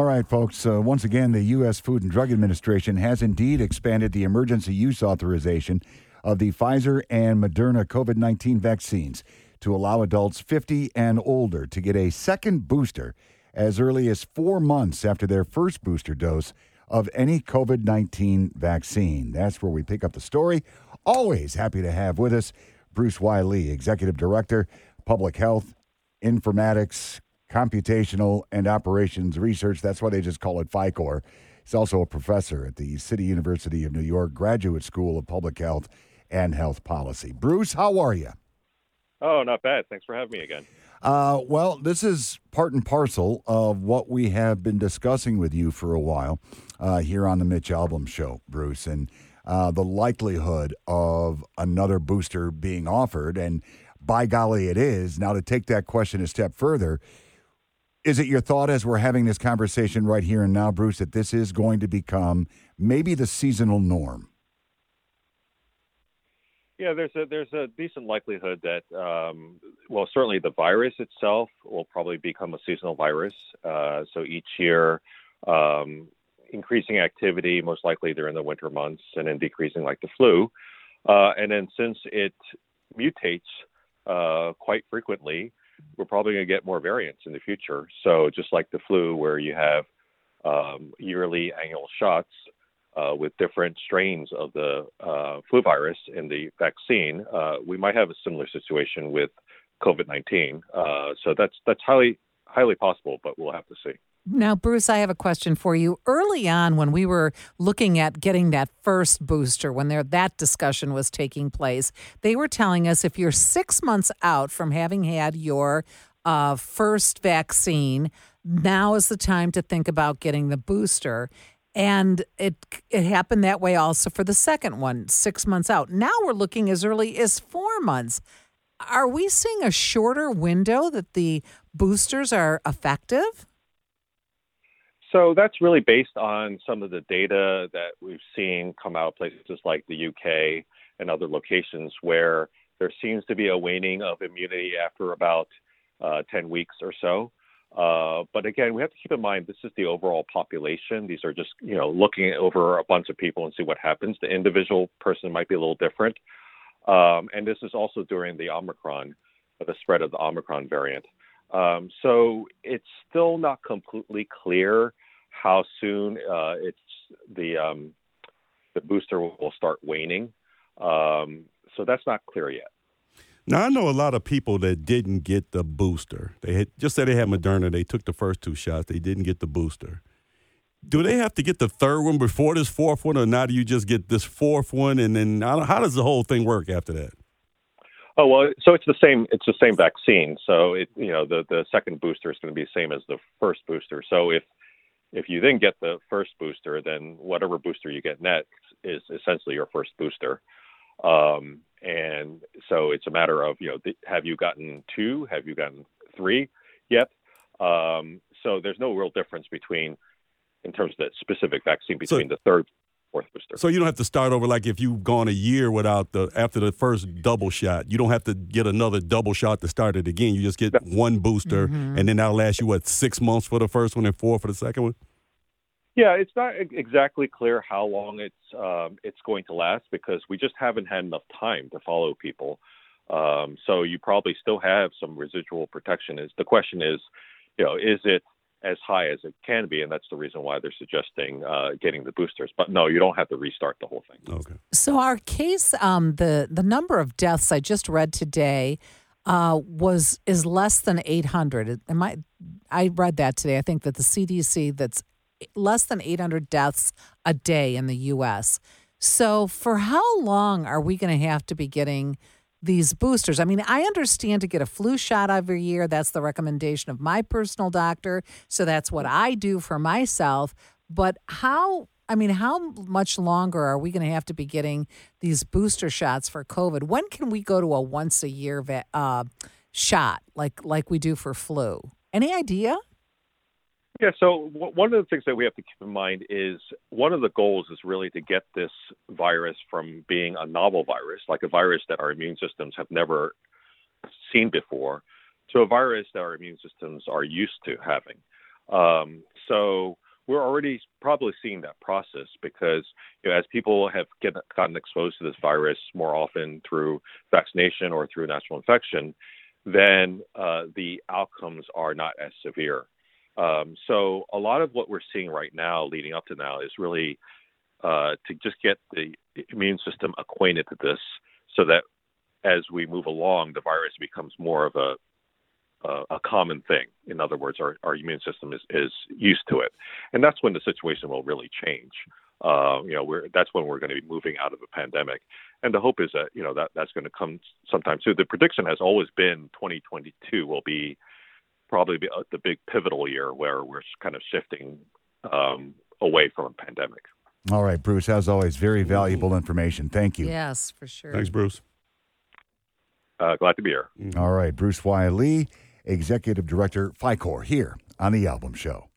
All right, folks. Uh, once again, the U.S. Food and Drug Administration has indeed expanded the emergency use authorization of the Pfizer and Moderna COVID 19 vaccines to allow adults 50 and older to get a second booster as early as four months after their first booster dose of any COVID 19 vaccine. That's where we pick up the story. Always happy to have with us Bruce Y Lee, Executive Director, Public Health, Informatics, Computational, and Operations Research. That's why they just call it PHICOR. He's also a professor at the City University of New York Graduate School of Public Health and Health Policy. Bruce, how are you? Oh, not bad. Thanks for having me again. Uh, well, this is part and parcel of what we have been discussing with you for a while uh, here on the Mitch Albom Show, Bruce, and uh, the likelihood of another booster being offered. And by golly, it is. Now, to take that question a step further, is it your thought as we're having this conversation right here and now, Bruce, that this is going to become maybe the seasonal norm? Yeah, there's a there's a decent likelihood that um, well, certainly the virus itself will probably become a seasonal virus. Uh, so each year, um, increasing activity most likely during the winter months, and then decreasing like the flu. Uh, and then since it mutates uh, quite frequently, we're probably going to get more variants in the future. So just like the flu, where you have um, yearly annual shots uh, with different strains of the uh, flu virus in the vaccine, uh, we might have a similar situation with COVID-19. Uh, so that's that's highly highly possible, but we'll have to see. Now, Bruce, I have a question for you. Early on, when we were looking at getting that first booster, when there, that discussion was taking place, they were telling us if you're six months out from having had your uh, first vaccine, now is the time to think about getting the booster. And it it happened that way also for the second one, six months out. Now we're looking as early as four months. Are we seeing a shorter window that the boosters are effective? So that's really based on some of the data that we've seen come out of places like the UK and other locations where there seems to be a waning of immunity after about uh, 10 weeks or so. Uh, but again, we have to keep in mind this is the overall population. These are just you know looking over a bunch of people and see what happens. The individual person might be a little different, um, and this is also during the Omicron, the spread of the Omicron variant. Um, so it's still not completely clear how soon uh, it's the um, the booster will start waning. Um, so that's not clear yet. Now I know a lot of people that didn't get the booster. They had just said they had Moderna. They took the first two shots. They didn't get the booster. Do they have to get the third one before this fourth one, or now do you just get this fourth one, and then how does the whole thing work after that? Oh well, so it's the same. It's the same vaccine. So it, you know, the the second booster is going to be the same as the first booster. So if if you then get the first booster, then whatever booster you get next is essentially your first booster. Um, and so it's a matter of, you know, th- have you gotten two? Have you gotten three yet? Um, so there's no real difference between, in terms of the specific vaccine, between so, the third fourth booster. So you don't have to start over like if you've gone a year without the after the first double shot. You don't have to get another double shot to start it again. You just get no. one booster, mm-hmm. and then that'll last you what six months for the first one and four for the second one. Yeah, it's not exactly clear how long it's um, it's going to last because we just haven't had enough time to follow people. Um, so you probably still have some residual protection. Is the question is, you know, is it as high as it can be, and that's the reason why they're suggesting uh, getting the boosters. But no, you don't have to restart the whole thing. Okay. So our case, um, the the number of deaths I just read today uh, was is less than 800. Am I? I read that today. I think that the CDC that's less than 800 deaths a day in the U.S. So for how long are we going to have to be getting? These boosters. I mean, I understand to get a flu shot every year. That's the recommendation of my personal doctor. So that's what I do for myself. But how, I mean, how much longer are we going to have to be getting these booster shots for COVID? When can we go to a once a year uh, shot like like we do for flu? Any idea? Yeah, so one of the things that we have to keep in mind is one of the goals is really to get this virus from being a novel virus, like a virus that our immune systems have never seen before, to a virus that our immune systems are used to having. Um, so we're already probably seeing that process because you know, as people have get, gotten exposed to this virus more often through vaccination or through natural infection, then uh, the outcomes are not as severe. Um, so a lot of what we're seeing right now, leading up to now, is really uh, to just get the immune system acquainted to this, so that as we move along, the virus becomes more of a uh, a common thing. In other words, our, our immune system is, is used to it, and that's when the situation will really change. Uh, you know, we're, that's when we're going to be moving out of a pandemic, and the hope is that you know that that's going to come sometime soon. The prediction has always been 2022 will be probably be uh, the big pivotal year where we're kind of shifting um, away from a pandemic. All right, Bruce. As always, very valuable information. Thank you. Yes, for sure. Thanks, Bruce. Uh, glad to be here. All right, Bruce Y Lee, Executive Director, PHICOR, here on The Albom Show.